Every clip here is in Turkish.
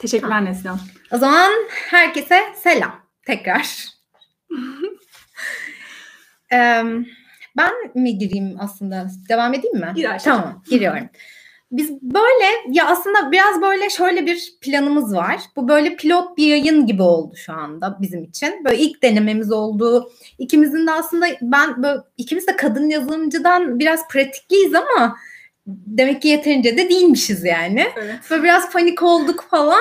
Teşekkürler Neslihan. O zaman herkese selam tekrar. Eee, ben mi gireyim aslında? Devam edeyim mi? Gir. Tamam, giriyorum. Biz böyle ya aslında biraz böyle şöyle bir planımız var. Bu böyle pilot bir yayın gibi oldu şu anda bizim için. Böyle ilk denememiz oldu. İkimizin de aslında ben böyle ikimiz de kadın yazılımcıdan biraz pratikliyiz ama demek ki yeterince de değilmişiz yani. Evet. Böyle biraz panik olduk falan.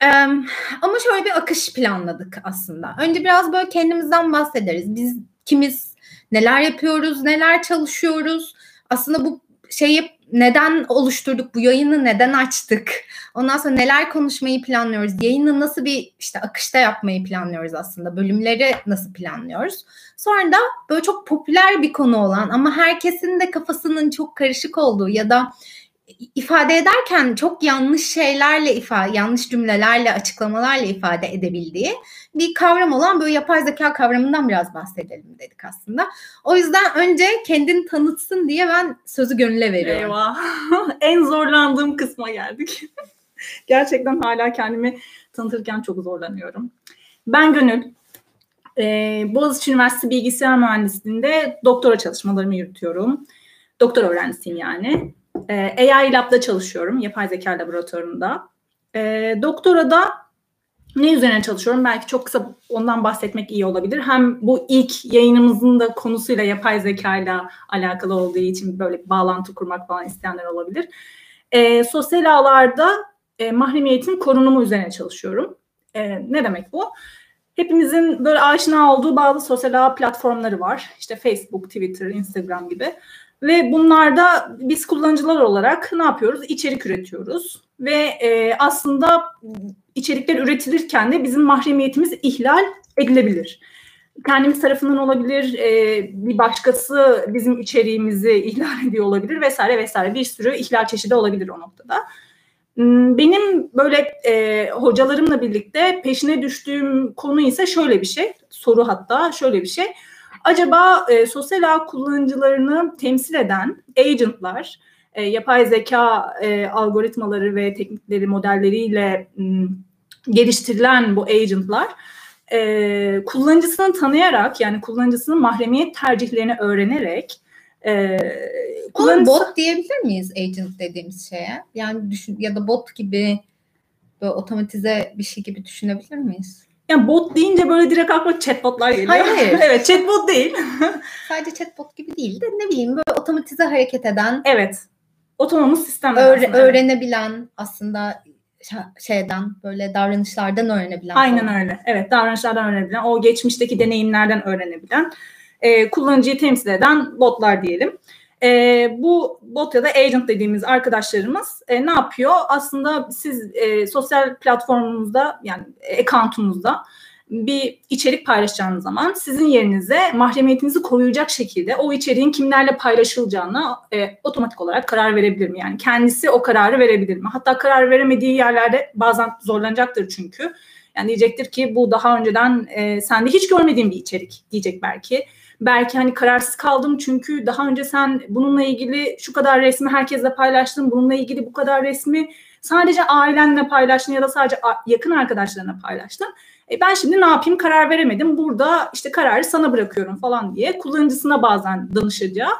Em, ama şöyle bir akış planladık aslında. Önce biraz böyle kendimizden bahsederiz. Biz kimiz, neler yapıyoruz, neler çalışıyoruz. Aslında bu şeyi neden oluşturduk, bu yayını neden açtık? Ondan sonra neler konuşmayı planlıyoruz? Yayını nasıl bir işte akışta yapmayı planlıyoruz aslında? Bölümleri nasıl planlıyoruz? Sonra da böyle çok popüler bir konu olan ama herkesin de kafasının çok karışık olduğu ya da ifade ederken çok yanlış şeylerle ifade, yanlış cümlelerle, açıklamalarla ifade edebildiği bir kavram olan böyle yapay zeka kavramından biraz bahsedelim dedik aslında. O yüzden önce kendini tanıtsın diye ben sözü gönüle veriyorum. Eyvah. en zorlandığım kısma geldik. Gerçekten hala kendimi tanıtırken çok zorlanıyorum. Ben Gönül. Ee, Boğaziçi Üniversitesi Bilgisayar Mühendisliği'nde doktora çalışmalarımı yürütüyorum. Doktor öğrencisiyim yani. Ee, AI Lab'da çalışıyorum. Yapay zeka laboratuvarında. Ee, doktora da ne üzerine çalışıyorum? Belki çok kısa ondan bahsetmek iyi olabilir. Hem bu ilk yayınımızın da konusuyla yapay zeka ile alakalı olduğu için böyle bir bağlantı kurmak falan isteyenler olabilir. Ee, sosyal ağlarda e, mahremiyetin korunumu üzerine çalışıyorum. E, ne demek bu? Hepimizin böyle aşina olduğu bazı sosyal ağ platformları var. İşte Facebook, Twitter, Instagram gibi. Ve bunlarda biz kullanıcılar olarak ne yapıyoruz? İçerik üretiyoruz. Ve e, aslında içerikler üretilirken de bizim mahremiyetimiz ihlal edilebilir. Kendimiz tarafından olabilir, e, bir başkası bizim içeriğimizi ihlal ediyor olabilir vesaire vesaire. Bir sürü ihlal çeşidi olabilir o noktada. Hmm, Benim böyle e, hocalarımla birlikte peşine düştüğüm konu ise şöyle bir şey, soru hatta şöyle bir şey. Acaba e, sosyal ağ kullanıcılarını temsil eden agentlar, e, yapay zeka e, algoritmaları ve teknikleri, modelleriyle m, geliştirilen bu agentlar e, kullanıcısını tanıyarak yani kullanıcısının mahremiyet tercihlerini öğrenerek e, Kullanıcı... Bot diyebilir miyiz agent dediğimiz şeye? Yani düşün ya da bot gibi böyle otomatize bir şey gibi düşünebilir miyiz? Yani bot deyince böyle direkt aklıma chatbotlar geliyor. Hayır, hayır. evet chatbot değil. Sadece chatbot gibi değil de ne bileyim böyle otomatize hareket eden, evet. Otonomuz sistemler öğre- aslında. öğrenebilen aslında şeyden böyle davranışlardan öğrenebilen. Aynen falan. öyle. Evet davranışlardan öğrenebilen, o geçmişteki deneyimlerden öğrenebilen, e, kullanıcıyı temsil eden botlar diyelim. E, bu bot ya da agent dediğimiz arkadaşlarımız e, ne yapıyor? Aslında siz e, sosyal platformunuzda yani account'unuzda bir içerik paylaşacağınız zaman sizin yerinize mahremiyetinizi koruyacak şekilde o içeriğin kimlerle paylaşılacağına e, otomatik olarak karar verebilir mi? Yani kendisi o kararı verebilir mi? Hatta karar veremediği yerlerde bazen zorlanacaktır çünkü. Yani diyecektir ki bu daha önceden e, sende hiç görmediğim bir içerik diyecek belki. Belki hani kararsız kaldım çünkü daha önce sen bununla ilgili şu kadar resmi herkesle paylaştın, bununla ilgili bu kadar resmi sadece ailenle paylaştın ya da sadece yakın arkadaşlarına paylaştın. E ben şimdi ne yapayım karar veremedim. Burada işte kararı sana bırakıyorum falan diye kullanıcısına bazen danışacağı.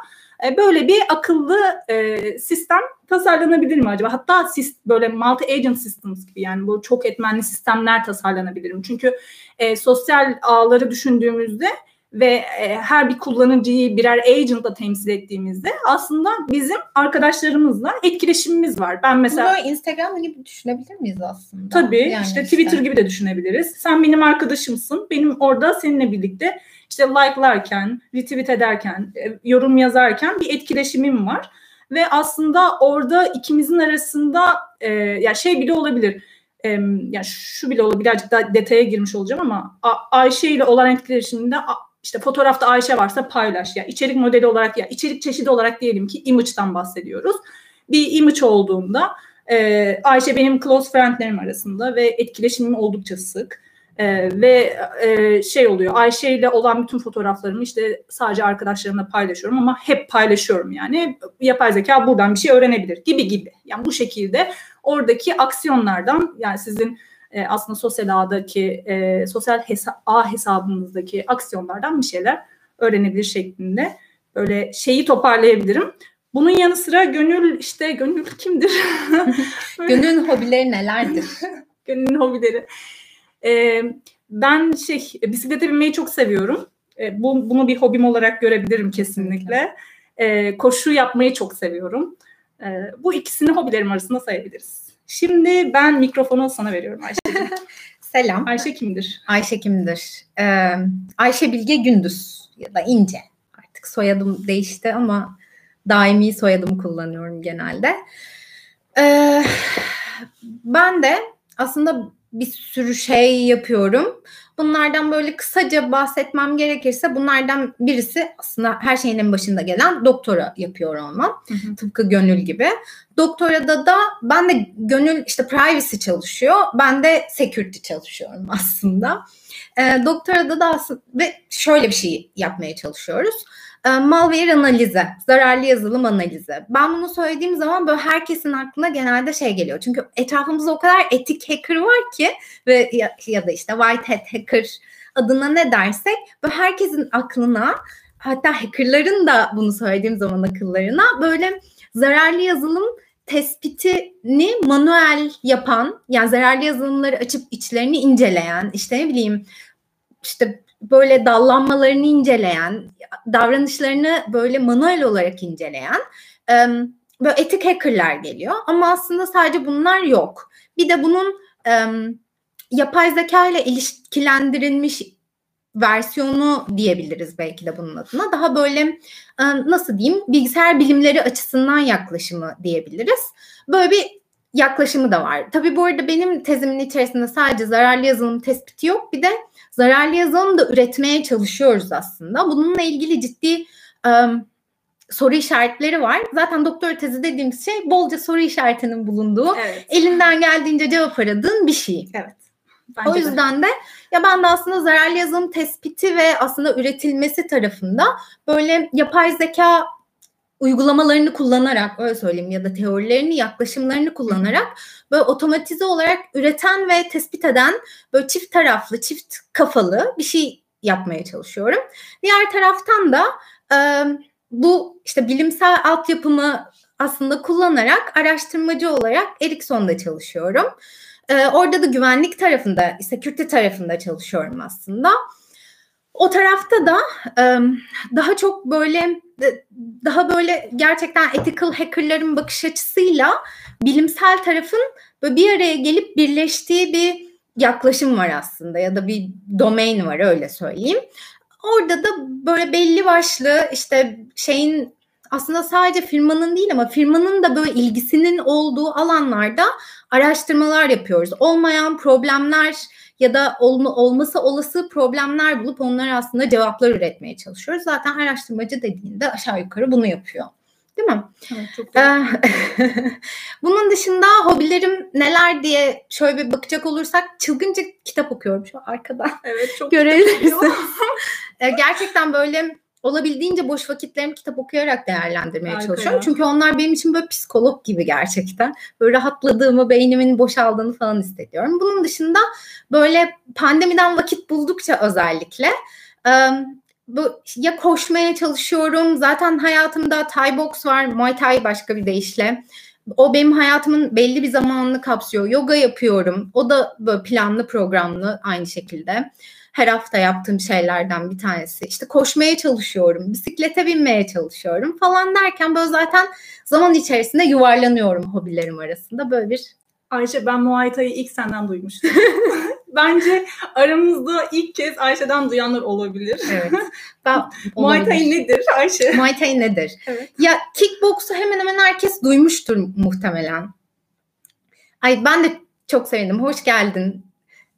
E böyle bir akıllı e, sistem tasarlanabilir mi acaba? Hatta sis- böyle multi agent systems gibi yani bu çok etmenli sistemler tasarlanabilir mi? Çünkü e, sosyal ağları düşündüğümüzde ve e, her bir kullanıcıyı birer agentla temsil ettiğimizde aslında bizim arkadaşlarımızla etkileşimimiz var. Ben mesela Bunu Instagram gibi düşünebilir miyiz aslında? Tabii Yani işte Twitter gibi de düşünebiliriz. Sen benim arkadaşımsın. Benim orada seninle birlikte işte like'larken, retweet ederken, e, yorum yazarken bir etkileşimim var. Ve aslında orada ikimizin arasında e, ya şey bile olabilir. E, ya şu bile olabilir. Birazcık daha detaya girmiş olacağım ama A- Ayşe ile olan etkileşiminde a- işte fotoğrafta Ayşe varsa paylaş. Ya içerik modeli olarak ya içerik çeşidi olarak diyelim ki image'dan bahsediyoruz. Bir image olduğunda ee, Ayşe benim close friendlerim arasında ve etkileşimim oldukça sık. Ee, ve e, şey oluyor Ayşe ile olan bütün fotoğraflarımı işte sadece arkadaşlarımla paylaşıyorum ama hep paylaşıyorum yani yapay zeka buradan bir şey öğrenebilir gibi gibi yani bu şekilde oradaki aksiyonlardan yani sizin e, aslında sosyal ağdaki e, sosyal hesa ağ hesabınızdaki aksiyonlardan bir şeyler öğrenebilir şeklinde böyle şeyi toparlayabilirim. Bunun yanı sıra gönül işte gönül kimdir? Gönül'ün hobileri nelerdir? Gönül'ün hobileri. Ee, ben şey bisiklete binmeyi çok seviyorum. Ee, bu, bunu bir hobim olarak görebilirim kesinlikle. Ee, koşu yapmayı çok seviyorum. Ee, bu ikisini hobilerim arasında sayabiliriz. Şimdi ben mikrofonu sana veriyorum Ayşe. Selam. Ayşe kimdir? Ayşe kimdir? Ee, Ayşe Bilge Gündüz ya da İnce. Artık soyadım değişti ama daimi soyadımı kullanıyorum genelde. Ee, ben de aslında bir sürü şey yapıyorum. Bunlardan böyle kısaca bahsetmem gerekirse bunlardan birisi aslında her şeyin en başında gelen doktora yapıyor olmam. Hı hı. Tıpkı Gönül gibi. Doktorada da ben de Gönül işte privacy çalışıyor. Ben de security çalışıyorum aslında. E, doktorada da aslında ve şöyle bir şey yapmaya çalışıyoruz ee, malware analizi, zararlı yazılım analizi. Ben bunu söylediğim zaman böyle herkesin aklına genelde şey geliyor. Çünkü etrafımızda o kadar etik hacker var ki ve ya, ya da işte white hat hacker adına ne dersek böyle herkesin aklına hatta hackerların da bunu söylediğim zaman akıllarına böyle zararlı yazılım tespitini manuel yapan yani zararlı yazılımları açıp içlerini inceleyen işte ne bileyim işte böyle dallanmalarını inceleyen, davranışlarını böyle manuel olarak inceleyen böyle etik hackerlar geliyor. Ama aslında sadece bunlar yok. Bir de bunun yapay zeka ile ilişkilendirilmiş versiyonu diyebiliriz belki de bunun adına. Daha böyle nasıl diyeyim bilgisayar bilimleri açısından yaklaşımı diyebiliriz. Böyle bir yaklaşımı da var. Tabii bu arada benim tezimin içerisinde sadece zararlı yazılım tespiti yok. Bir de zararlı yazılım da üretmeye çalışıyoruz aslında. Bununla ilgili ciddi um, soru işaretleri var. Zaten doktor tezi dediğimiz şey bolca soru işaretinin bulunduğu, evet. elinden geldiğince cevap aradığın bir şey. Evet. Bence o yüzden de. de ya ben de aslında zararlı yazılım tespiti ve aslında üretilmesi tarafında böyle yapay zeka uygulamalarını kullanarak öyle söyleyeyim ya da teorilerini, yaklaşımlarını kullanarak böyle otomatize olarak üreten ve tespit eden böyle çift taraflı, çift kafalı bir şey yapmaya çalışıyorum. Diğer taraftan da e, bu işte bilimsel altyapımı aslında kullanarak araştırmacı olarak Ericsson'da çalışıyorum. E, orada da güvenlik tarafında, security tarafında çalışıyorum aslında. O tarafta da daha çok böyle daha böyle gerçekten ethical hackerların bakış açısıyla bilimsel tarafın böyle bir araya gelip birleştiği bir yaklaşım var aslında ya da bir domain var öyle söyleyeyim. Orada da böyle belli başlı işte şeyin aslında sadece firmanın değil ama firmanın da böyle ilgisinin olduğu alanlarda araştırmalar yapıyoruz. Olmayan problemler ya da olma, olması olası problemler bulup onlara aslında cevaplar üretmeye çalışıyoruz. Zaten araştırmacı dediğinde aşağı yukarı bunu yapıyor. Değil mi? Evet, çok ee, Bunun dışında hobilerim neler diye şöyle bir bakacak olursak çılgınca kitap okuyorum şu arkada. Evet çok Görebilirsiniz. Ee, gerçekten böyle olabildiğince boş vakitlerimi kitap okuyarak değerlendirmeye Harika çalışıyorum. Ya. Çünkü onlar benim için böyle psikolog gibi gerçekten. Böyle rahatladığımı, beynimin boşaldığını falan hissediyorum. Bunun dışında böyle pandemiden vakit buldukça özellikle bu ya koşmaya çalışıyorum. Zaten hayatımda Thai box var, Muay Thai başka bir deyişle. O benim hayatımın belli bir zamanını kapsıyor. Yoga yapıyorum. O da böyle planlı programlı aynı şekilde her hafta yaptığım şeylerden bir tanesi. İşte koşmaya çalışıyorum, bisiklete binmeye çalışıyorum falan derken böyle zaten zaman içerisinde yuvarlanıyorum hobilerim arasında. Böyle bir Ayşe ben Muay Thai'yi ilk senden duymuştum. Bence aramızda ilk kez Ayşe'den duyanlar olabilir. Evet. Ben, Muay Thai nedir Ayşe? Muay Thai nedir? Evet. Ya kickboksu hemen hemen herkes duymuştur muhtemelen. Ay ben de çok sevindim. Hoş geldin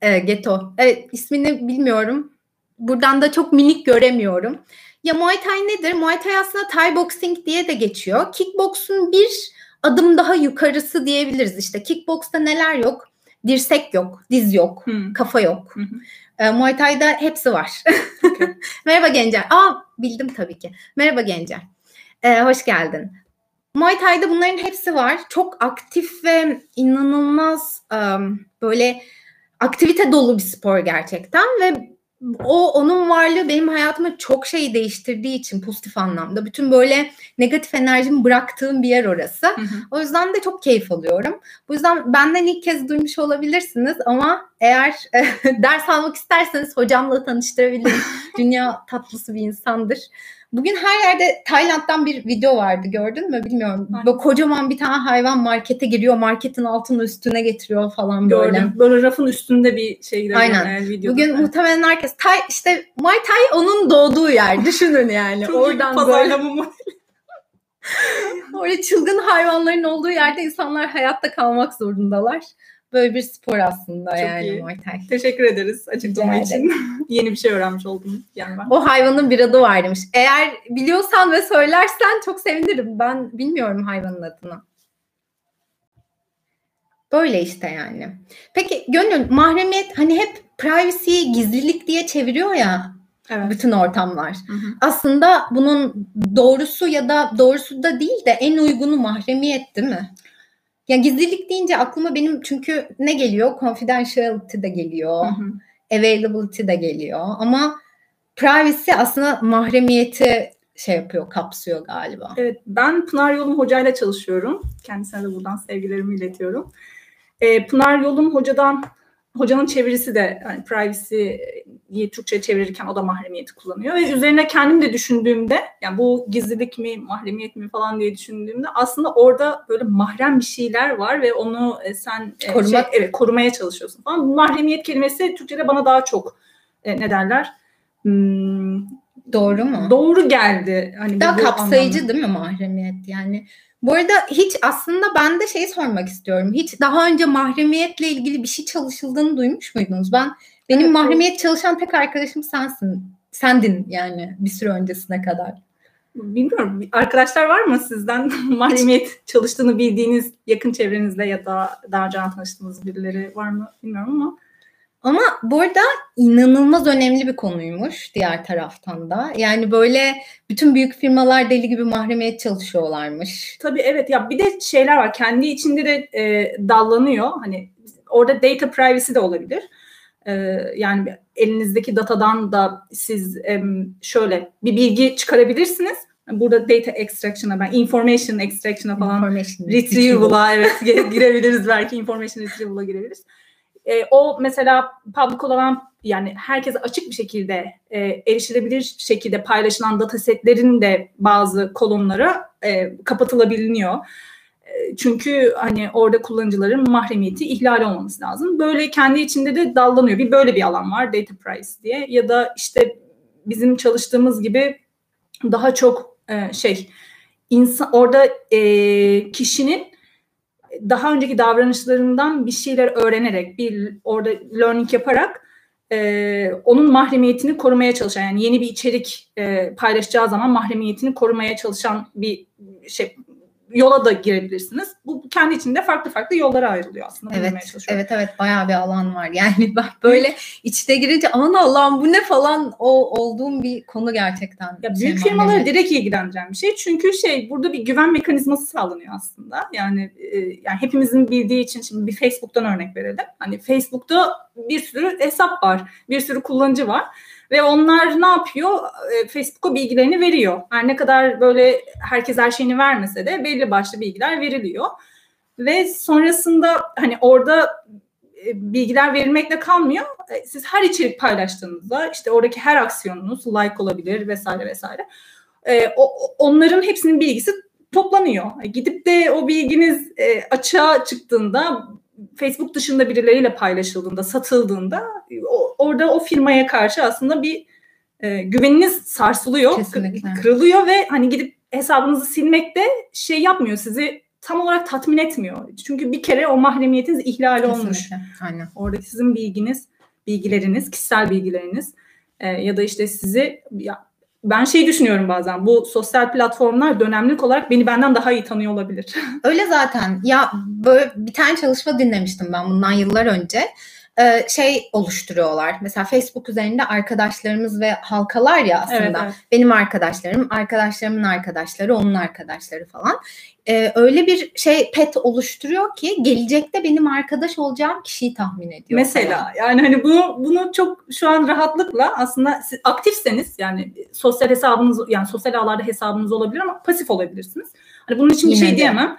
e, Geto. Evet ismini bilmiyorum. Buradan da çok minik göremiyorum. Ya Muay Thai nedir? Muay Thai aslında Thai boxing diye de geçiyor. Kickbox'un bir adım daha yukarısı diyebiliriz. İşte kickbox'ta neler yok? dirsek yok, diz yok, Hı. kafa yok. E, Muay Thai'da hepsi var. Merhaba Gencer. Aa bildim tabii ki. Merhaba Gencer. E, hoş geldin. Muay Thai'da bunların hepsi var. Çok aktif ve inanılmaz em, böyle aktivite dolu bir spor gerçekten ve o onun varlığı benim hayatımda çok şey değiştirdiği için pozitif anlamda. Bütün böyle negatif enerjimi bıraktığım bir yer orası. Hı hı. O yüzden de çok keyif alıyorum. Bu yüzden benden ilk kez duymuş olabilirsiniz ama eğer ders almak isterseniz hocamla tanıştırabilirim. Dünya tatlısı bir insandır. Bugün her yerde Tayland'dan bir video vardı gördün mü bilmiyorum. Aynen. Böyle kocaman bir tane hayvan markete giriyor. Marketin altını üstüne getiriyor falan böyle. Gördüm. Böyle rafın üstünde bir şey Aynen. Yani, videoda. Bugün Evet. muhtemelen herkes Tay, işte Muay Thai onun doğduğu yer. Düşünün yani. Çok Oradan böyle? Öyle çılgın hayvanların olduğu yerde insanlar hayatta kalmak zorundalar. Böyle bir spor aslında Çok yani iyi. Muay Thai. Teşekkür ederiz açıklama Rica için. Yeni bir şey öğrenmiş oldum yani ben. O hayvanın bir adı var demiş. Eğer biliyorsan ve söylersen çok sevinirim. Ben bilmiyorum hayvanın adını. Böyle işte yani. Peki Gönül mahremiyet hani hep privacy, gizlilik diye çeviriyor ya Evet. bütün ortamlar. Hı hı. Aslında bunun doğrusu ya da doğrusu da değil de en uygunu mahremiyet değil mi? Ya gizlilik deyince aklıma benim çünkü ne geliyor? Confidentiality de geliyor. Hı hı. Availability de geliyor. Ama privacy aslında mahremiyeti şey yapıyor, kapsıyor galiba. Evet, ben Pınar Yolum hocayla çalışıyorum. Kendisine de buradan sevgilerimi iletiyorum. Ee, Pınar Yolum hocadan, hocanın çevirisi de yani privacy'yi Türkçe'ye çevirirken o da mahremiyeti kullanıyor. Ve üzerine kendim de düşündüğümde, yani bu gizlilik mi, mahremiyet mi falan diye düşündüğümde aslında orada böyle mahrem bir şeyler var ve onu e, sen e, Korumak. şey, evet, korumaya çalışıyorsun falan. Bu mahremiyet kelimesi Türkçe'de bana daha çok e, ne derler? Hmm, Doğru mu? doğru geldi. Hani Daha kapsayıcı anlamda. değil mi mahremiyet yani? Bu arada hiç aslında ben de şeyi sormak istiyorum. Hiç daha önce mahremiyetle ilgili bir şey çalışıldığını duymuş muydunuz? Ben benim Evet, mahremiyet çalışan tek arkadaşım sensin. Sendin yani bir süre öncesine kadar. Bilmiyorum. Arkadaşlar var mı sizden mahremiyet çalıştığını bildiğiniz yakın çevrenizde ya da daha önce tanıştığınız birileri var mı bilmiyorum ama Ama bu arada inanılmaz önemli bir konuymuş diğer taraftan da. Yani böyle bütün büyük firmalar deli gibi mahremiyet çalışıyorlarmış. tabii evet ya bir de şeyler var kendi içinde de e, dallanıyor. Hani orada data privacy de olabilir. E, yani elinizdeki datadan da siz em, şöyle bir bilgi çıkarabilirsiniz. Burada data extraction'a ben information extraction'a falan Information Retrieval'a evet gi- girebiliriz belki information retrieval'a girebiliriz. E, o mesela public olan yani herkese açık bir şekilde e, erişilebilir şekilde paylaşılan datasetlerin de bazı kolonlara e, kapatılabiliyor. E, çünkü hani orada kullanıcıların mahremiyeti ihlal olmaması lazım. Böyle kendi içinde de dallanıyor. Bir böyle bir alan var data privacy diye ya da işte bizim çalıştığımız gibi daha çok e, şey insan orada e, kişinin daha önceki davranışlarından bir şeyler öğrenerek bir orada learning yaparak e, onun mahremiyetini korumaya çalışan yani yeni bir içerik e, paylaşacağı zaman mahremiyetini korumaya çalışan bir şey yola da girebilirsiniz. Bu kendi içinde farklı farklı yollara ayrılıyor aslında. Evet, evet evet bayağı bir alan var. Yani ben böyle içine girince aman Allah'ım bu ne falan o olduğum bir konu gerçekten. Ya Şey, büyük firmaları mahremiyet. direkt ilgilendiren bir şey. Çünkü şey burada bir güven mekanizması sağlanıyor aslında. Yani e, yani hepimizin bildiği için şimdi bir Facebook'tan örnek verelim. Hani Facebook'ta bir sürü hesap var. Bir sürü kullanıcı var. Ve onlar ne yapıyor? E, Facebook'a bilgilerini veriyor. Her ne kadar böyle herkes her şeyini vermese de belli başlı bilgiler veriliyor. Ve sonrasında hani orada e, bilgiler verilmekle kalmıyor. E, Siz her içerik paylaştığınızda işte oradaki her aksiyonunuz like olabilir vesaire vesaire. E, onların hepsinin bilgisi toplanıyor. Gidip de o bilginiz açığa çıktığında Facebook dışında birileriyle paylaşıldığında, satıldığında o- orada o firmaya karşı aslında bir e, güveniniz sarsılıyor, Kesinlikle. kı- kırılıyor ve hani gidip hesabınızı silmek de şey yapmıyor sizi tam olarak tatmin etmiyor. Çünkü bir kere o mahremiyetiniz ihlal olmuş. Kesinlikle. Aynen. Oradaki sizin bilginiz, bilgileriniz, kişisel bilgileriniz e, ya da işte sizi ya, ben şey düşünüyorum bazen bu sosyal platformlar dönemlik olarak beni benden daha iyi tanıyor olabilir. Öyle zaten. Ya böyle bir tane çalışma dinlemiştim ben bundan yıllar önce. Ee, şey oluşturuyorlar. Mesela Facebook üzerinde arkadaşlarımız ve halkalar ya aslında. Evet, evet. Benim arkadaşlarım, arkadaşlarımın arkadaşları, onun arkadaşları falan. Ee, öyle bir şey pet oluşturuyor ki gelecekte benim arkadaş olacağım kişiyi tahmin ediyor. Mesela falan. yani hani bunu bunu çok şu an rahatlıkla aslında siz aktifseniz yani sosyal hesabınız yani sosyal ağlarda hesabınız olabilir ama pasif olabilirsiniz. Hani bunun için bir şey de. diyemem.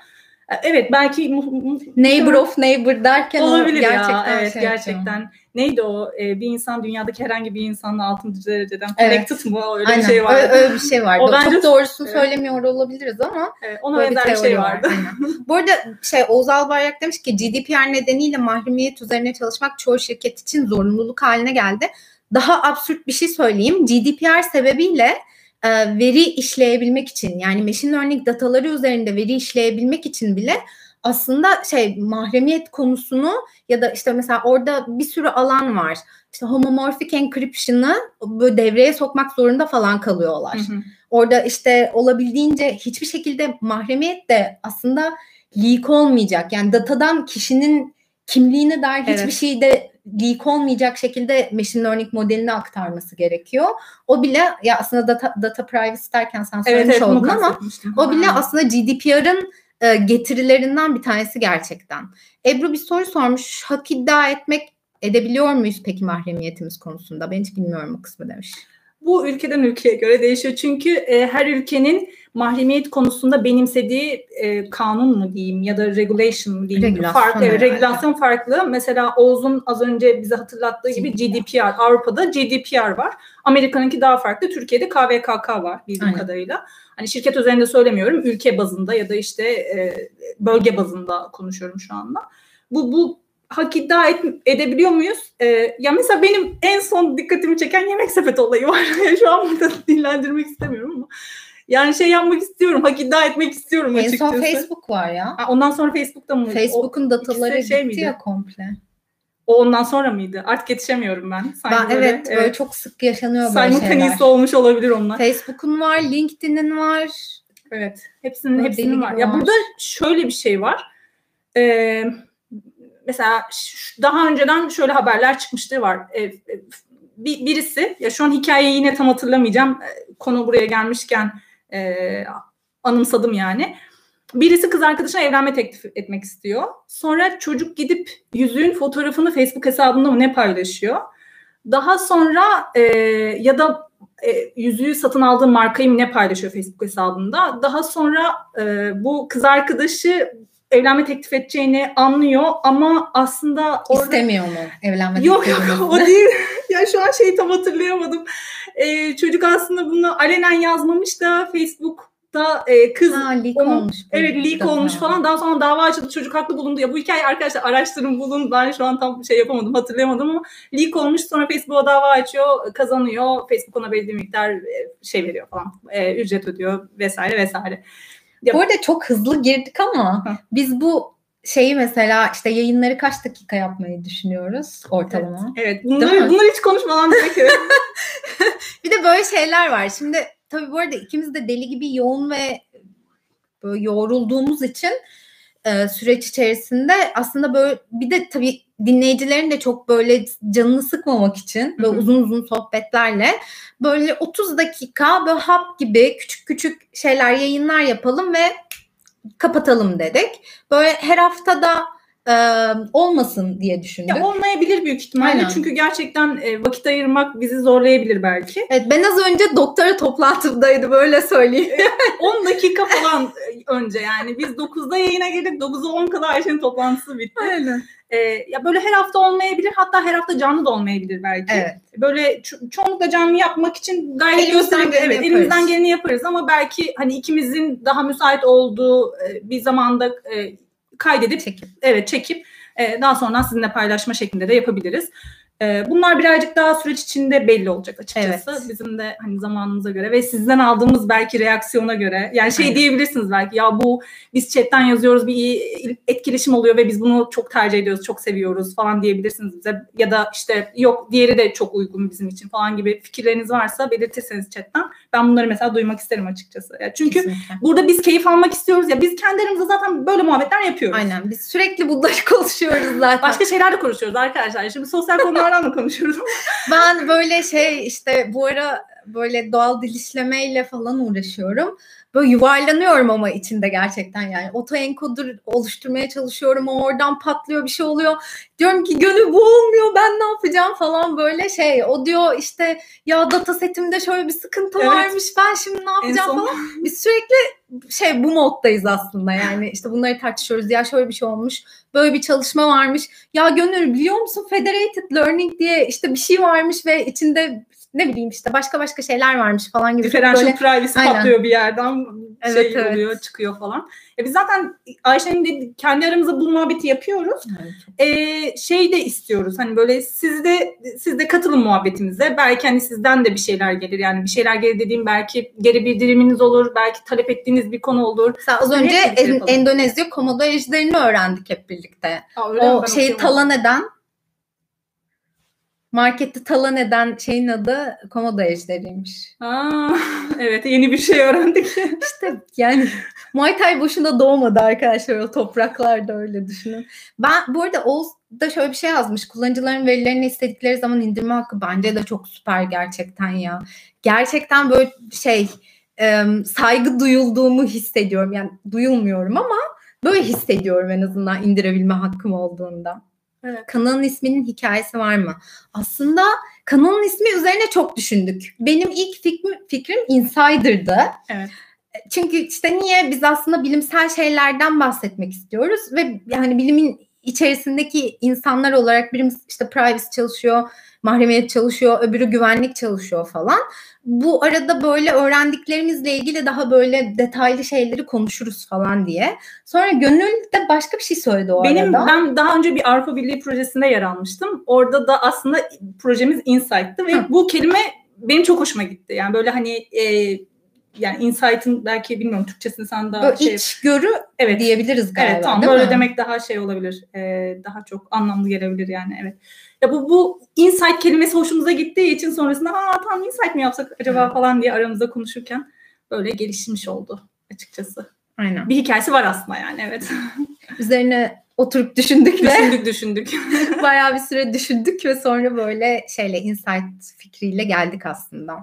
Evet belki neighbor of neighbor derken olabilir gerçekten ya. Evet şey gerçekten. Yapıyor. Neydi o? Ee, bir insan dünyadaki herhangi bir insanla 6. dereceden evet. connected mı? Öyle Aynen. bir şey vardı. Öyle, öyle bir şey vardı. o bence, Çok doğrusunu evet. söylemiyor olabiliriz ama evet, ona benzer bir şey vardı. Var. Bu arada şey Oğuz Albayrak demiş ki GDPR nedeniyle mahremiyet üzerine çalışmak çoğu şirket için zorunluluk haline geldi. Daha absürt bir şey söyleyeyim. GDPR sebebiyle e, veri işleyebilmek için yani machine learning dataları üzerinde veri işleyebilmek için bile aslında şey mahremiyet konusunu ya da işte mesela orada bir sürü alan var. İşte homomorphic encryption'ı böyle devreye sokmak zorunda falan kalıyorlar. Hı hı. Orada işte olabildiğince hiçbir şekilde mahremiyet de aslında leak olmayacak. Yani datadan kişinin kimliğine dair hiçbir evet. şey de leak olmayacak şekilde machine learning modelini aktarması gerekiyor. O bile ya aslında data, data privacy derken sen söylemiş evet, evet, oldun ama o bile aslında GDPR'ın e, getirilerinden bir tanesi gerçekten. Ebru bir soru sormuş. Hak iddia etmek edebiliyor muyuz peki mahremiyetimiz konusunda? Ben hiç bilmiyorum o kısmı demiş. Bu ülkeden ülkeye göre değişiyor. Çünkü e, her ülkenin mahremiyet konusunda benimsediği e, kanun mu diyeyim ya da regulation mu diyeyim regulasyon, farklı, evet, regulasyon farklı. Mesela Oğuz'un az önce bize hatırlattığı gibi GDPR Avrupa'da GDPR var. Amerika'nınki daha farklı. Türkiye'de KVKK var bildiğim Aynen. kadarıyla. Hani şirket üzerinde söylemiyorum. Ülke bazında ya da işte e, bölge bazında konuşuyorum şu anda. Bu bu hak iddia et, edebiliyor muyuz? Ee, ya mesela benim en son dikkatimi çeken yemek sepeti olayı var. şu an burada dinlendirmek istemiyorum ama yani şey yapmak istiyorum. Hak iddia etmek istiyorum en açıkçası. En son Facebook var ya. Ha, ondan sonra Facebook'ta mı? Facebook'un dataları şey gitti miydi? ya komple. O ondan sonra mıydı? Artık yetişemiyorum ben. Sanki ben böyle, evet, böyle çok sık yaşanıyor böyle şeyler. olmuş olabilir onlar. Facebook'un var, LinkedIn'in var. Evet. Hepsinin hepsinin var. var. Ya burada şöyle bir şey var. Ee, mesela daha önceden şöyle haberler çıkmıştı var. Ee, bir, birisi ya şu an hikayeyi yine tam hatırlamayacağım. Konu buraya gelmişken e, anımsadım yani. Birisi kız arkadaşına evlenme teklif etmek istiyor. Sonra çocuk gidip yüzüğün fotoğrafını Facebook hesabında mı ne paylaşıyor? Daha sonra e, ya da e, yüzüğü satın aldığı markayı mı ne paylaşıyor Facebook hesabında? Daha sonra e, bu kız arkadaşı evlenme teklif edeceğini anlıyor ama aslında orada... istemiyor mu evlenme Yok yok o değil. ya şu an şeyi tam hatırlayamadım. Ee, çocuk aslında bunu alenen yazmamış da Facebook da e, kız ha, leak onun, olmuş. Evet leak olmuş falan. Daha sonra dava açıldı. Çocuk haklı bulundu. Ya bu hikaye arkadaşlar araştırın bulun. Ben şu an tam şey yapamadım hatırlayamadım ama leak olmuş. Sonra Facebook'a dava açıyor. Kazanıyor. Facebook ona belli bir miktar e, şey veriyor falan. E, ücret ödüyor vesaire vesaire. Ya, bu arada çok hızlı girdik ama Hı. biz bu şeyi mesela işte yayınları kaç dakika yapmayı düşünüyoruz ortalama? Evet, evet. bunları, bunları hiç konuşmadan direkt bir de böyle şeyler var. Şimdi tabii bu arada ikimiz de deli gibi yoğun ve böyle yorulduğumuz için e, süreç içerisinde aslında böyle bir de tabii dinleyicilerin de çok böyle canını sıkmamak için böyle Hı-hı. uzun uzun sohbetlerle böyle 30 dakika böyle hap gibi küçük küçük şeyler yayınlar yapalım ve kapatalım dedik. Böyle her haftada e, olmasın diye düşündük. Ya olmayabilir büyük ihtimalle Aynen. çünkü gerçekten e, vakit ayırmak bizi zorlayabilir belki. Evet ben az önce doktora toplantımdaydı böyle söyleyeyim. 10 dakika falan önce yani biz 9'da yayına girdik 9'a 10 kadar Ayşe'nin toplantısı bitti. Aynen. E, ya böyle her hafta olmayabilir hatta her hafta canlı da olmayabilir belki. Evet. Böyle ço- çoğunlukla canlı yapmak için gayet gösterebiliriz. Evet yaparız. elimizden geleni yaparız ama belki hani ikimizin daha müsait olduğu e, bir zamanda e, kaydedip çekip. evet çekip e, daha sonra sizinle paylaşma şeklinde de yapabiliriz. Ee, bunlar birazcık daha süreç içinde belli olacak açıkçası. Evet. Bizim de hani zamanımıza göre ve sizden aldığımız belki reaksiyona göre. Yani şey Aynen. diyebilirsiniz belki ya bu biz chatten yazıyoruz bir iyi etkileşim oluyor ve biz bunu çok tercih ediyoruz, çok seviyoruz falan diyebilirsiniz bize. Ya da işte yok diğeri de çok uygun bizim için falan gibi fikirleriniz varsa belirtirseniz chatten. Ben bunları mesela duymak isterim açıkçası. Ya çünkü Kesinlikle. burada biz keyif almak istiyoruz ya biz kendi aramızda zaten böyle muhabbetler yapıyoruz. Aynen biz sürekli bunları konuşuyoruz zaten. Başka şeyler de konuşuyoruz arkadaşlar. Şimdi sosyal konulardan da konuşuyoruz Ben böyle şey işte bu ara böyle doğal dil işlemeyle falan uğraşıyorum. Böyle yuvarlanıyorum ama içinde gerçekten yani. Autoencoder oluşturmaya çalışıyorum. O oradan patlıyor bir şey oluyor. Diyorum ki gönül bu olmuyor ben ne yapacağım falan böyle şey. O diyor işte ya data setimde şöyle bir sıkıntı Evet. varmış ben şimdi ne en yapacağım son falan. Biz sürekli şey bu moddayız aslında. Yani işte bunları tartışıyoruz. Ya şöyle bir şey olmuş böyle bir çalışma varmış. Ya Gönül biliyor musun? Federated Learning diye işte bir şey varmış ve içinde ne bileyim işte başka başka şeyler varmış falan gibi differential böyle privacy Aynen. patlıyor bir yerden Evet, şey evet. oluyor çıkıyor falan. E biz zaten Ayşe'nin de kendi aramızda bu muhabbeti yapıyoruz. Ee, şey de istiyoruz hani böyle siz de siz de katılın muhabbetimize. Belki hani sizden de bir şeyler gelir yani bir şeyler gelir dediğim belki geri bildiriminiz olur. Belki talep ettiğiniz bir konu olur. Mesela az önce En-. Endonezya komodo ejderini öğrendik hep birlikte. Aa? O şeyi talan eden markette talan eden şeyin adı komodo ejderiymiş. Aa, evet yeni bir şey öğrendik. İşte yani Muay Thai boşuna doğmadı arkadaşlar o topraklarda öyle düşünün. Ben bu arada Oğuz da şöyle bir şey yazmış. Kullanıcıların verilerini istedikleri zaman indirme hakkı bence de çok süper gerçekten ya. Gerçekten böyle şey e, saygı duyulduğumu hissediyorum. Yani duyulmuyorum ama böyle hissediyorum en azından indirebilme hakkım olduğunda. Evet. Kanalın isminin hikayesi var mı? Aslında kanalın ismi üzerine çok düşündük. Benim ilk fikrim, fikrim Insider'dı. Evet. Çünkü işte niye biz aslında bilimsel şeylerden bahsetmek istiyoruz ve yani bilimin içerisindeki insanlar olarak birimiz işte privacy çalışıyor, mahremiyet çalışıyor, öbürü güvenlik çalışıyor falan. Bu arada böyle öğrendiklerimizle ilgili daha böyle detaylı şeyleri konuşuruz falan diye. Sonra Gönül de başka bir şey söyledi o Benim arada. ben daha önce bir Avrupa Birliği projesinde yer almıştım. Orada da aslında projemiz Insight'tı ve Hı. bu kelime benim çok hoşuma gitti. Yani böyle hani e, yani Insight'ın belki bilmiyorum Türkçesini sen daha Böyle şey içgörü evet diyebiliriz galiba. Evet tamam böyle mi? demek daha şey olabilir. e, daha çok anlamlı gelebilir yani evet. Ya bu bu insight kelimesi hoşumuza gittiği için sonrasında aa tamam insight mi yapsak acaba Evet. falan diye aramızda konuşurken böyle gelişmiş oldu açıkçası. Aynen. Bir hikayesi var aslında yani evet. Üzerine oturup düşündük ve düşündük düşündük. bayağı bir süre düşündük ve sonra böyle şeyle insight fikriyle geldik aslında.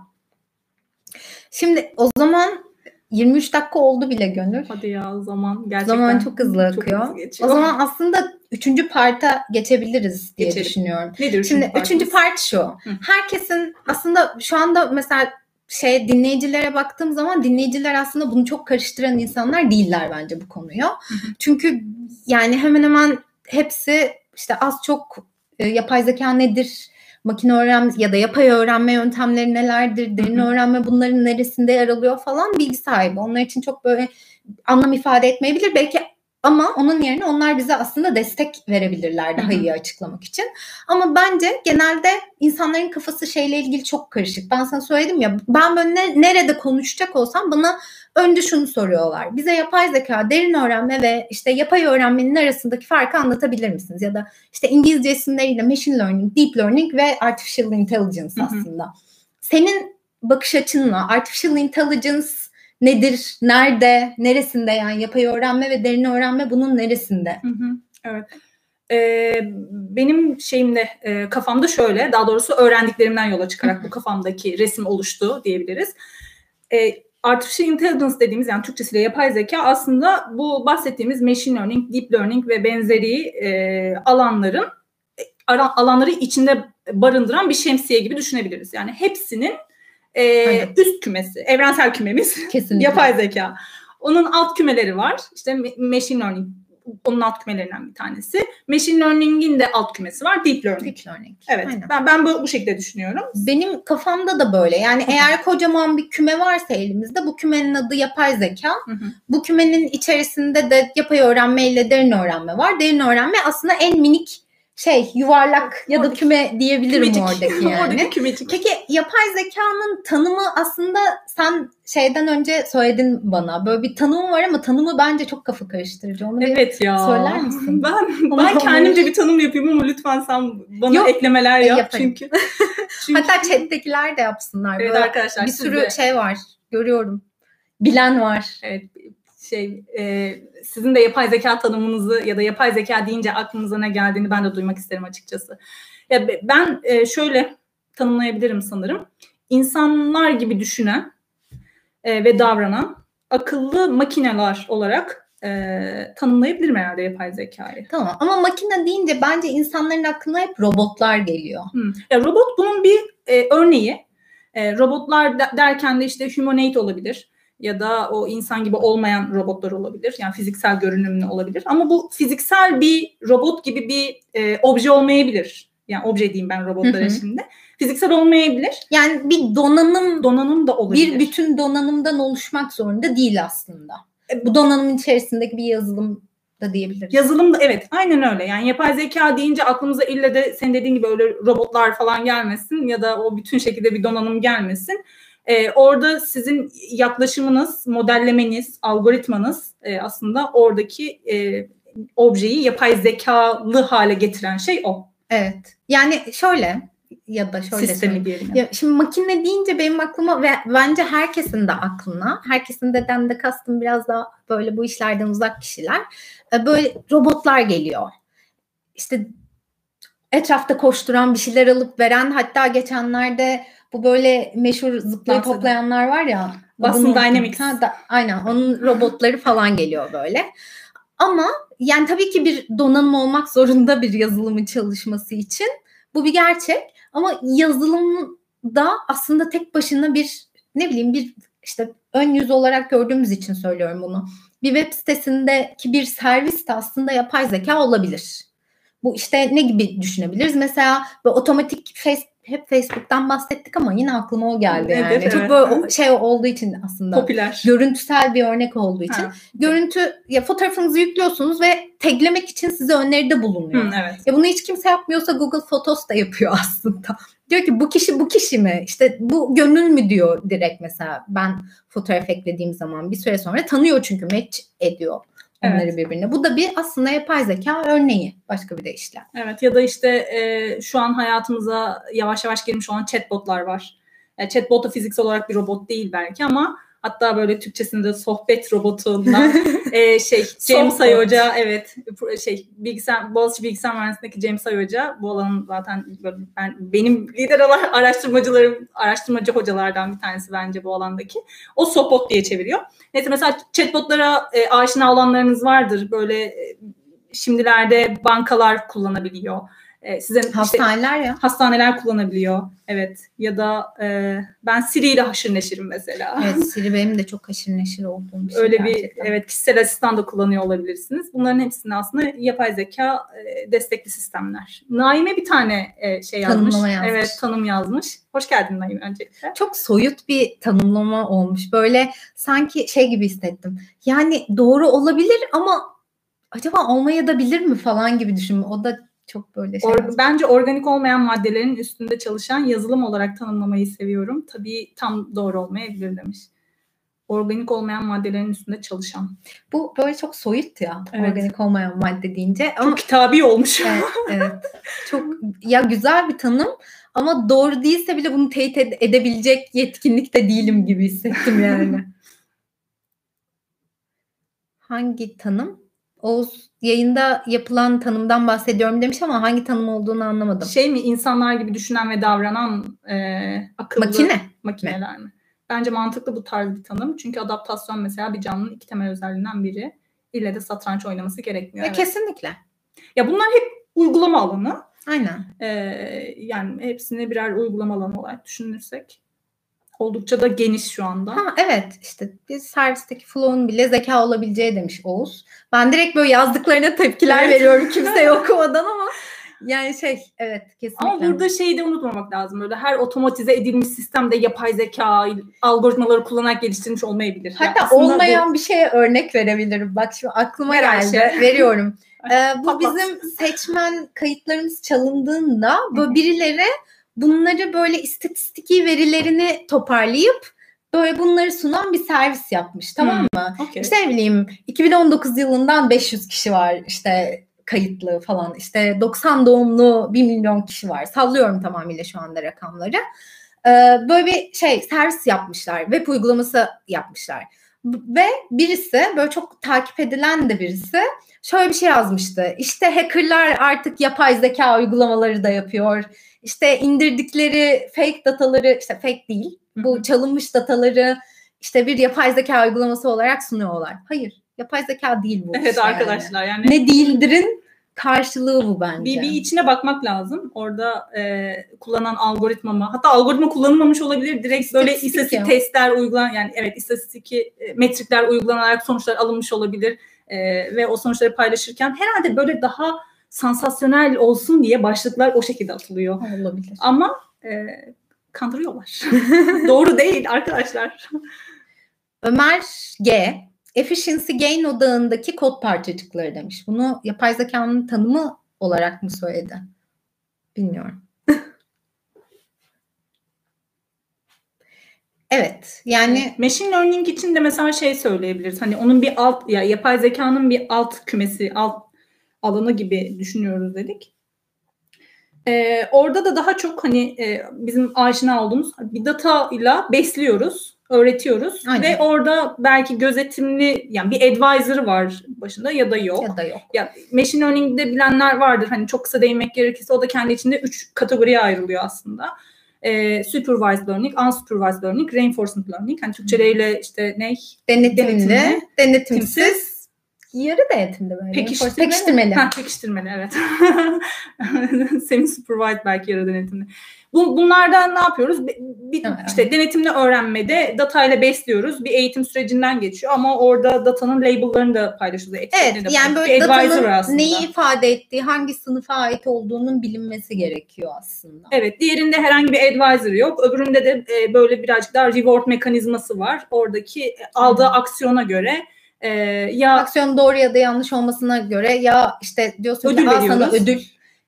Şimdi o zaman 23 dakika oldu bile Gönül. Hadi ya zaman gerçekten Zaman çok hızlı akıyor. hızlı geçiyor. O zaman aslında üçüncü parta geçebiliriz diye Geçelim. düşünüyorum. nedir Şimdi partımız? üçüncü part şu. Herkesin aslında şu anda mesela şey dinleyicilere baktığım zaman dinleyiciler aslında bunu çok karıştıran insanlar değiller bence bu konuyu. hı. Çünkü yani hemen hemen hepsi işte az çok e, yapay zeka nedir? Makine öğrenme ya da yapay öğrenme yöntemleri nelerdir? Derin öğrenme bunların neresinde yer alıyor falan bilgi sahibi. Onlar için çok böyle anlam ifade etmeyebilir. Belki ama onun yerine onlar bize aslında destek verebilirler daha Hı hı. iyi açıklamak için. Ama bence genelde insanların kafası şeyle ilgili çok karışık. Ben sana söyledim ya ben böyle ne- nerede konuşacak olsam bana önce şunu soruyorlar. Bize yapay zeka, derin öğrenme ve işte yapay öğrenmenin arasındaki farkı anlatabilir misiniz? Ya da işte İngilizce isimleriyle machine learning, deep learning ve artificial intelligence Hı hı. aslında. Senin bakış açınla artificial intelligence nedir? Nerede? Neresinde yani yapay öğrenme ve derin öğrenme bunun neresinde? Hı hı, Evet. Ee, benim şeyimde e, kafamda şöyle, daha doğrusu öğrendiklerimden yola çıkarak bu kafamdaki resim oluştu diyebiliriz. Ee, Artificial Intelligence dediğimiz yani Türkçesiyle yapay zeka aslında bu bahsettiğimiz machine learning, deep learning ve benzeri e, alanların e, alanları içinde barındıran bir şemsiye gibi düşünebiliriz. Yani hepsinin e, Aynen. üst kümesi, evrensel kümemiz Kesinlikle. Yapay zeka. Onun alt kümeleri var. İşte ma- machine learning onun alt kümelerinden bir tanesi. Machine learning'in de alt kümesi var. Deep learning. Deep learning. Evet. Aynen. Ben ben bu, bu şekilde düşünüyorum. Benim kafamda da böyle. Yani eğer kocaman bir küme varsa elimizde bu kümenin adı yapay zeka. Bu kümenin içerisinde de yapay öğrenme ile derin öğrenme var. Derin öğrenme aslında en minik şey yuvarlak ya da küme diyebilirim Kümecik. oradaki yani. Oradaki kümecik. Peki yapay zekanın tanımı aslında sen şeyden önce söyledin bana. Böyle bir tanımı var ama tanımı bence çok kafa karıştırıcı. Onu Evet ya. söyler misin? Ben Onu ben kendimce bir tanım yapayım ama lütfen sen bana Yok, eklemeler yap yapayım. çünkü. çünkü Hatta chat'tekiler de yapsınlar. Evet Böyle arkadaşlar bir sürü de- şey var. Görüyorum. Bilen var. Evet şey e, sizin de yapay zeka tanımınızı ya da yapay zeka deyince aklınıza ne geldiğini ben de duymak isterim açıkçası. Ya be- ben e, şöyle tanımlayabilirim sanırım. İnsanlar gibi düşünen e, ve davranan akıllı makineler olarak e, tanımlayabilirim herhalde yapay zekayı. Tamam ama makine deyince bence insanların aklına hep robotlar geliyor. Hmm. Ya robot bunun bir e, örneği. E, robotlar de- derken de işte humanoid olabilir ya da o insan gibi olmayan robotlar olabilir. Yani fiziksel görünümlü olabilir. Ama bu fiziksel bir robot gibi bir e, obje olmayabilir. Yani obje diyeyim ben robotlara Hı hı. şimdi. Fiziksel olmayabilir. Yani bir donanım Donanım da olabilir. bir bütün donanımdan oluşmak zorunda değil aslında. Bu donanımın içerisindeki bir yazılım da diyebiliriz. Yazılım da evet aynen öyle. Yani yapay zeka deyince aklımıza ille de senin dediğin gibi öyle robotlar falan gelmesin ya da o bütün şekilde bir donanım gelmesin. Ee, orada sizin yaklaşımınız, modellemeniz, algoritmanız e, aslında oradaki e, objeyi yapay zekalı hale getiren şey o. Evet. Yani şöyle ya da şöyle Sistemi diyelim. Ya şimdi makine deyince benim aklıma ve bence herkesin de aklına, herkesin deden de kastım biraz daha böyle bu işlerden uzak kişiler, e, böyle robotlar geliyor. İşte etrafta koşturan bir şeyler alıp veren hatta geçenlerde bu böyle meşhur zıplayıp hoplayanlar var ya. Boston Dynamics. Ha, da, aynen onun robotları falan geliyor böyle. Ama yani tabii ki bir donanım olmak zorunda bir yazılımın çalışması için. Bu bir gerçek. Ama yazılım da aslında tek başına bir ne bileyim bir işte ön yüz olarak gördüğümüz için söylüyorum bunu. Bir web sitesindeki bir servis de aslında yapay zeka olabilir. Bu işte ne gibi düşünebiliriz? Mesela böyle otomatik face, hep Facebook'tan bahsettik ama yine aklıma o geldi yani. evet. Çok böyle şey olduğu için aslında. Popüler. Görüntüsel bir örnek olduğu için. Ha. Görüntü ya fotoğrafınızı yüklüyorsunuz ve taglemek için size öneride bulunuyor. Hı, evet. Ya bunu hiç kimse yapmıyorsa Google Photos da yapıyor aslında. Diyor ki bu kişi bu kişi mi? İşte bu gönül mü diyor direkt mesela. Ben fotoğraf eklediğim zaman bir süre sonra tanıyor çünkü match ediyor onları Evet. birbirine. Bu da bir aslında yapay zeka örneği başka bir deyişle. Evet ya da işte e, şu an hayatımıza yavaş yavaş girmiş olan chatbotlar var. Yani chatbot da fiziksel olarak bir robot değil belki ama hatta böyle Türkçesinde sohbet robotundan e, şey James Sohbot. Ay Hoca evet şey bilgisayar Boğaziçi Bilgisayar Mühendisliğindeki James Ay Hoca bu alanın zaten böyle ben benim lider ara- araştırmacılarım araştırmacı hocalardan bir tanesi bence bu alandaki. O sohbot diye çeviriyor. Neyse mesela chatbotlara e, aşina olanlarınız vardır. Böyle e, şimdilerde bankalar kullanabiliyor. E, size işte Hastaneler ya. hastaneler kullanabiliyor. Evet. Ya da e, ben Siri ile haşır neşirim mesela. Evet Siri benim de çok haşır neşir olduğum bir şey Öyle bir gerçekten. evet kişisel asistan da kullanıyor olabilirsiniz. Bunların hepsini aslında yapay zeka e, destekli sistemler. Naime bir tane e, şey yazmış. Yazmış. Evet, tanım yazmış. Hoş geldin Naime öncelikle. çok soyut bir tanımlama olmuş. Böyle sanki şey gibi hissettim. Yani doğru olabilir ama acaba olmaya da bilir mi falan gibi düşündüm. O da çok böyle şey. Or- bence organik olmayan maddelerin üstünde çalışan yazılım olarak tanımlamayı seviyorum. Tabii tam doğru olmayabilir demiş. Organik olmayan maddelerin üstünde çalışan. Bu böyle çok soyut ya. Evet. Organik olmayan madde deyince. Ama Çok kitabi olmuş. evet, evet. Çok ya güzel bir tanım ama doğru değilse bile bunu teyit ed- edebilecek yetkinlikte değilim gibi hissettim yani. Hangi tanım? Oğuz yayında yapılan tanımdan bahsediyorum demiş ama hangi tanım olduğunu anlamadım. Şey mi insanlar gibi düşünen ve davranan e, akıllı Makine. makineler mi? Bence mantıklı bu tarz bir tanım. Çünkü adaptasyon mesela bir canlının iki temel özelliğinden biri. İlle de satranç oynaması gerekmiyor. Ve Evet. Kesinlikle. Ya bunlar hep uygulama alanı. Aynen. Ee, yani hepsini birer uygulama alanı olarak düşünürsek oldukça da geniş şu anda. Ha evet işte bir servisteki flow'un bile zeka olabileceği demiş Oğuz. Ben direkt böyle yazdıklarına tepkiler Evet. veriyorum kimseye okumadan ama yani şey evet kesinlikle. Ama burada şeyi de unutmamak lazım. Böyle her otomatize edilmiş sistemde yapay zeka algoritmaları kullanarak geliştirilmiş olmayabilir. Yani Hatta bu- olmayan bir şeye örnek verebilirim. Bak şimdi aklıma Ver geldi. Ayşe. Veriyorum. Ee, bu bizim seçmen kayıtlarımız çalındığında böyle birileri bunları böyle istatistiki verilerini toparlayıp böyle bunları sunan bir servis yapmış tamam mı? Okay. İşte ne bileyim 2019 yılından 500 kişi var işte kayıtlı falan işte 90 doğumlu 1 milyon kişi var sallıyorum tamamıyla şu anda rakamları. Ee, böyle bir şey servis yapmışlar web uygulaması yapmışlar ve birisi böyle çok takip edilen de birisi şöyle bir şey yazmıştı. İşte hackerlar artık yapay zeka uygulamaları da yapıyor. İşte indirdikleri fake dataları işte fake değil bu çalınmış dataları işte bir yapay zeka uygulaması olarak sunuyorlar. Hayır yapay zeka değil bu. Evet iş arkadaşlar yani. Ne değildirin karşılığı bu bence. Bir, bir içine bakmak lazım. Orada e, kullanan algoritma mı? Hatta algoritma kullanılmamış olabilir. Direkt böyle İstatistik testler uygulan yani evet istatistik e, metrikler uygulanarak sonuçlar alınmış olabilir. E, ve o sonuçları paylaşırken herhalde böyle daha sansasyonel olsun diye başlıklar o şekilde atılıyor. olabilir. Ama e, kandırıyorlar. Doğru değil arkadaşlar. Ömer G. Efficiency Gain odağındaki kod parçacıkları demiş. Bunu yapay zekanın tanımı olarak mı söyledi? Bilmiyorum. evet. Yani Machine learning için de mesela şey söyleyebiliriz. Hani onun bir alt ya yapay zekanın bir alt kümesi, alt alanı gibi düşünüyoruz dedik. Ee, orada da daha çok hani e, bizim aşina olduğumuz bir data ile besliyoruz, öğretiyoruz Aynen. ve orada belki gözetimli yani bir advisor var başında ya da yok. ya da yok. Ya machine learning'de bilenler vardır. Hani çok kısa değinmek gerekirse o da kendi içinde üç kategoriye ayrılıyor aslında. Ee, supervised learning, unsupervised learning, reinforcement learning. Hani Türkçeleriyle işte ne? Denetimli, Denetimli, denetimsiz, yarı denetimli böyle. Pekiştirmeli. Pekiştirmeli. Ha, pekiştirmeli evet. Semi supervised belki yarı denetimli. Bu, bunlardan ne yapıyoruz? Bir, işte denetimli öğrenmede datayla besliyoruz. Bir eğitim sürecinden geçiyor ama orada datanın label'larını da paylaşıyoruz. Evet de yani böyle Bir datanın aslında. neyi ifade ettiği, hangi sınıfa ait olduğunun bilinmesi gerekiyor aslında. Evet, diğerinde herhangi bir advisor yok. Öbüründe de e, böyle birazcık daha reward mekanizması var. Oradaki e, aldığı aksiyona göre e, ya Aksiyon doğru ya da yanlış olmasına göre ya işte diyorsun Ödül ki sana ödül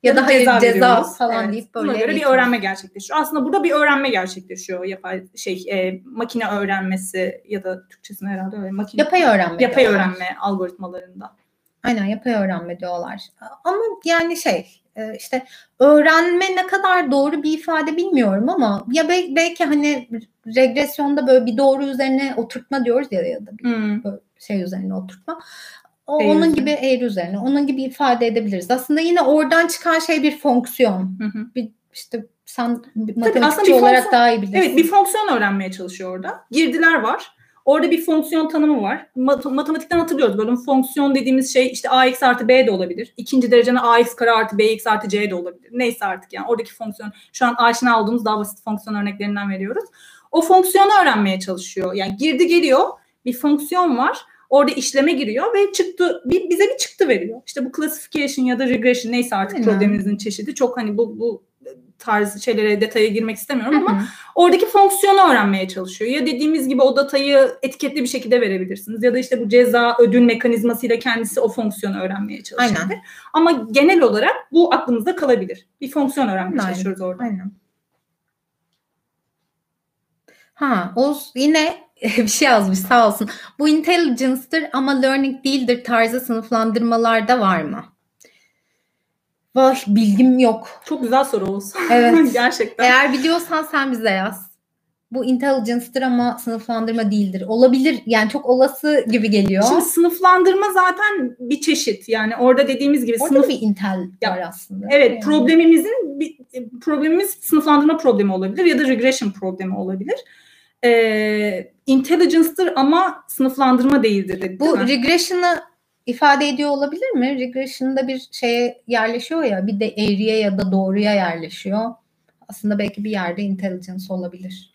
ya da hayır ceza, veriyoruz. falan Evet, deyip buna böyle göre bir eğitim. öğrenme gerçekleşiyor. Aslında burada bir öğrenme gerçekleşiyor. Yapay şey e, makine öğrenmesi ya da Türkçesine herhalde öyle makine Yapay öğrenme. yapay diyorlar. öğrenme algoritmalarında. Aynen yapay öğrenme diyorlar. Ama yani şey e, işte öğrenme ne kadar doğru bir ifade bilmiyorum ama ya bel- belki hani regresyonda böyle bir doğru üzerine oturtma diyoruz ya ya da bir Hmm. şey üzerine oturtma. O, Eğri onun gibi eğri üzerine, onun gibi ifade edebiliriz. Aslında yine oradan çıkan şey bir fonksiyon. Hı hı. Bir işte sen matematikçi olarak fonksiyon- daha iyi bilirsin. Evet bir fonksiyon öğrenmeye çalışıyor orada. Girdiler var. Orada bir fonksiyon tanımı var. Mat- matematikten hatırlıyoruz. Böyle fonksiyon dediğimiz şey işte ax artı b de olabilir. İkinci dereceden ax kare artı bx artı c de olabilir. Neyse artık yani oradaki fonksiyon. Şu an aşina olduğumuz daha basit fonksiyon örneklerinden veriyoruz. O fonksiyonu öğrenmeye çalışıyor. Yani girdi geliyor bir fonksiyon var. Orada işleme giriyor ve çıktı bir, bize bir çıktı veriyor. İşte bu classification ya da regression neyse artık Aynen. problemimizin çeşidi. Çok hani bu bu tarz şeylere detaya girmek istemiyorum ama oradaki fonksiyonu öğrenmeye çalışıyor. Ya dediğimiz gibi o datayı etiketli bir şekilde verebilirsiniz ya da işte bu ceza ödül mekanizmasıyla kendisi o fonksiyonu öğrenmeye çalışabilir. Aynen. Ama genel olarak bu aklımızda kalabilir. Bir fonksiyon öğrenmeye Aynen. çalışıyoruz orada. Aynen. Ha, o yine bir şey yazmış sağ olsun. Bu intelligence'dır ama learning değildir tarzı sınıflandırmalarda var mı? Vay bilgim yok. Çok güzel soru Oğuz. Evet. Gerçekten. Eğer biliyorsan sen bize yaz. Bu intelligence'dır ama sınıflandırma değildir. Olabilir yani çok olası gibi geliyor. Şimdi sınıflandırma zaten bir çeşit. Yani orada dediğimiz gibi Orada sınıf bir intel Ya, var aslında. Evet, Yani. problemimizin bir problemimiz sınıflandırma problemi olabilir ya da regression problemi olabilir. Ee, intelligence'dır ama sınıflandırma değildir dedi. Bu değil regression'ı ifade ediyor olabilir mi? Regression'da bir şeye yerleşiyor ya bir de eğriye ya da doğruya yerleşiyor. Aslında belki bir yerde intelligence olabilir.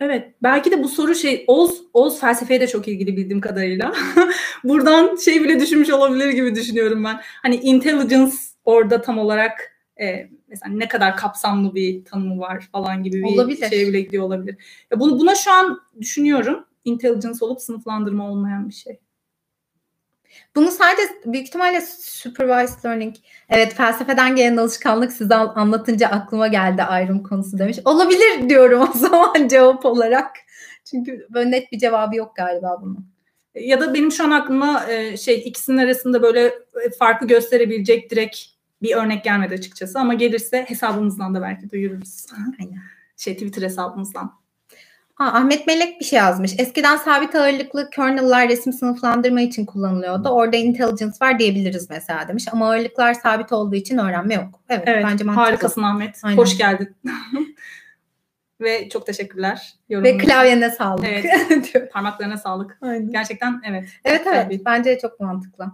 Evet, belki de bu soru şey Oz Oz felsefeye de çok ilgili bildiğim kadarıyla. Buradan şey bile düşünmüş olabilir gibi düşünüyorum ben. Hani intelligence orada tam olarak e, mesela ne kadar kapsamlı bir tanımı var falan gibi bir Olabilir. şeye bile gidiyor olabilir. Ya bunu buna şu an düşünüyorum. Intelligence olup sınıflandırma olmayan bir şey. Bunu sadece büyük ihtimalle supervised learning, evet felsefeden gelen alışkanlık size anlatınca aklıma geldi ayrım konusu demiş. Olabilir diyorum o zaman cevap olarak. Çünkü böyle net bir cevabı yok galiba bunun. Ya da benim şu an aklıma e, şey ikisinin arasında böyle e, farkı gösterebilecek direkt bir örnek gelmedi açıkçası ama gelirse hesabımızdan da belki duyururuz. Aynen. Şey Twitter hesabımızdan. Ha, Ahmet Melek bir şey yazmış. Eskiden sabit ağırlıklı kernel'lar resim sınıflandırma için kullanılıyordu. Orada intelligence var diyebiliriz mesela demiş. Ama ağırlıklar sabit olduğu için öğrenme yok. Evet, evet bence mantıklı. Harikasın Ahmet. Aynen. Hoş geldin. Ve çok teşekkürler. Ve klavyene sağlık. Evet. Parmaklarına sağlık. Aynen. Gerçekten evet. Evet evet. Tabii. Bence çok mantıklı.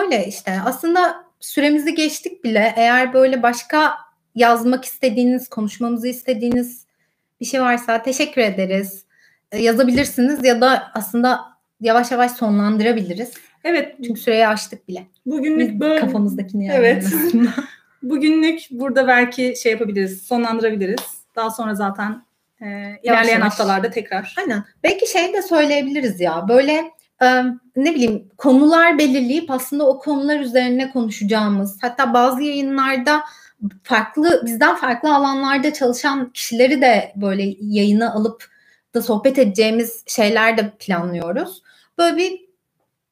Böyle işte aslında süremizi geçtik bile. Eğer böyle başka yazmak istediğiniz, konuşmamızı istediğiniz bir şey varsa teşekkür ederiz. E, yazabilirsiniz ya da aslında yavaş yavaş sonlandırabiliriz. Evet. Çünkü süreyi açtık bile. Bugünlük böyle. Kafamızdakini yani. Evet. Bugünlük burada belki şey yapabiliriz, sonlandırabiliriz. Daha sonra zaten e, ilerleyen yavaş. haftalarda tekrar. Aynen. Belki şey de söyleyebiliriz ya. Böyle ne bileyim konular belirleyip aslında o konular üzerine konuşacağımız hatta bazı yayınlarda farklı bizden farklı alanlarda çalışan kişileri de böyle yayına alıp da sohbet edeceğimiz şeyler de planlıyoruz. Böyle bir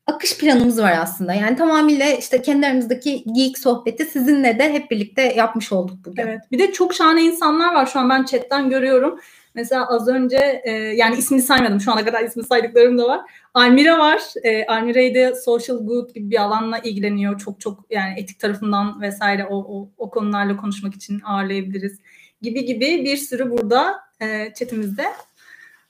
akış planımız var aslında. Yani tamamıyla işte kendi aramızdaki geek sohbeti sizinle de hep birlikte yapmış olduk bugün. Evet. Bir de çok şahane insanlar var şu an ben chatten görüyorum. Mesela az önce e, yani ismini saymadım şu ana kadar ismini saydıklarım da var. Almira var. E, Almira'yı da social good gibi bir alanla ilgileniyor. Çok çok yani etik tarafından vesaire o, o, o konularla konuşmak için ağırlayabiliriz. Gibi gibi bir sürü burada e, chatimizde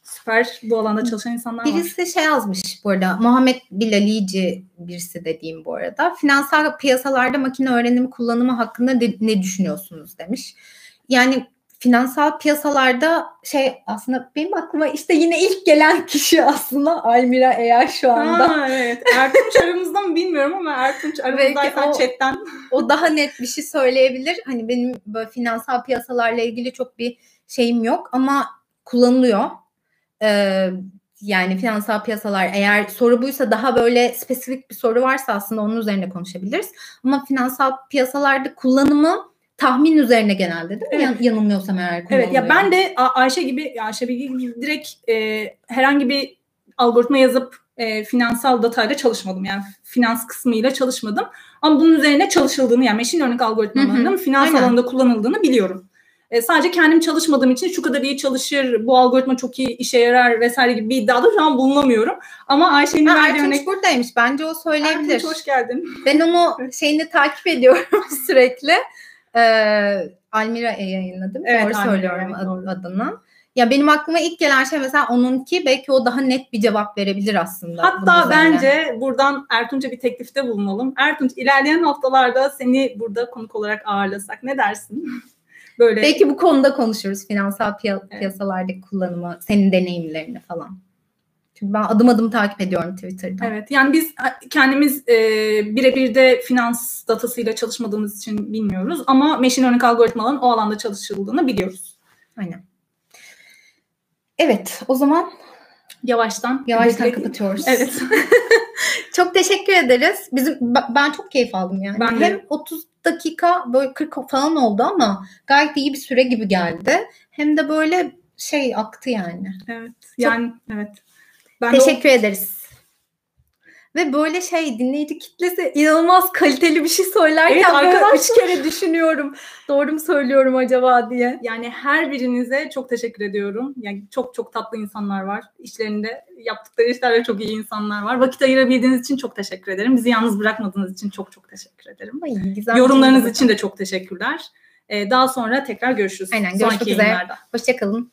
süper bu alanda çalışan insanlar birisi var. Birisi şey yazmış bu arada. Muhammed Bilalici birisi dediğim bu arada. Finansal piyasalarda makine öğrenimi kullanımı hakkında de, ne düşünüyorsunuz demiş. Yani finansal piyasalarda şey aslında benim aklıma işte yine ilk gelen kişi aslında Almira eğer şu anda. Ha, evet. Ertunç aramızda mı bilmiyorum ama Ertunç aramızdaysan chatten. O daha net bir şey söyleyebilir. Hani benim böyle finansal piyasalarla ilgili çok bir şeyim yok ama kullanılıyor. Ee, yani finansal piyasalar eğer soru buysa daha böyle spesifik bir soru varsa aslında onun üzerine konuşabiliriz. Ama finansal piyasalarda kullanımı tahmin üzerine genelde değil mi? Evet. Yan, yanılmıyorsam eğer Evet ya ben de Ayşe gibi Ayşe gibi direkt e, herhangi bir algoritma yazıp e, finansal datayla çalışmadım. Yani finans kısmıyla çalışmadım. Ama bunun üzerine çalışıldığını yani machine learning algoritmalarının finans Aynen. alanında kullanıldığını biliyorum. E, sadece kendim çalışmadığım için şu kadar iyi çalışır, bu algoritma çok iyi işe yarar vesaire gibi bir iddiada şu an bulunamıyorum. Ama Ayşe'nin ha, verdiği örnek... buradaymış. Bence o söyleyebilir. Ertunç hoş geldin. Ben onu şeyini takip ediyorum sürekli. Ee, Almira'ya yayınladım. Evet, doğru Almira, söylüyorum evet, doğru. adını. Ya benim aklıma ilk gelen şey mesela onunki belki o daha net bir cevap verebilir aslında. Hatta bence buradan Ertunç'a bir teklifte bulunalım. Ertunç ilerleyen haftalarda seni burada konuk olarak ağırlasak ne dersin? Böyle. Belki bu konuda konuşuruz finansal piy- evet. piyasalardaki kullanımı, senin deneyimlerini falan. Çünkü ben adım adım takip ediyorum Twitter'da. Evet yani biz kendimiz e, birebir de finans datasıyla çalışmadığımız için bilmiyoruz ama machine learning algoritmaların o alanda çalışıldığını biliyoruz. Aynen. Evet o zaman yavaştan yavaştan kapatıyoruz. Evet. çok teşekkür ederiz. Bizim ben çok keyif aldım yani. Ben de. Hem 30 dakika böyle 40 falan oldu ama gayet iyi bir süre gibi geldi. Hem de böyle şey aktı yani. Evet. Yani çok... evet. Ben Teşekkür o... ederiz. Ve böyle şey dinleyici kitlesi inanılmaz kaliteli bir şey söylerken evet, arkadaşlar... üç kere düşünüyorum. Doğru mu söylüyorum acaba diye. Yani her birinize çok teşekkür ediyorum. Yani çok çok tatlı insanlar var. İşlerinde yaptıkları işlerle çok iyi insanlar var. Vakit ayırabildiğiniz için çok teşekkür ederim. Bizi yalnız bırakmadığınız için çok çok teşekkür ederim. Ay, güzel Yorumlarınız için de çok teşekkürler. Ee, daha sonra tekrar görüşürüz. Aynen görüşmek üzere. Hoşçakalın.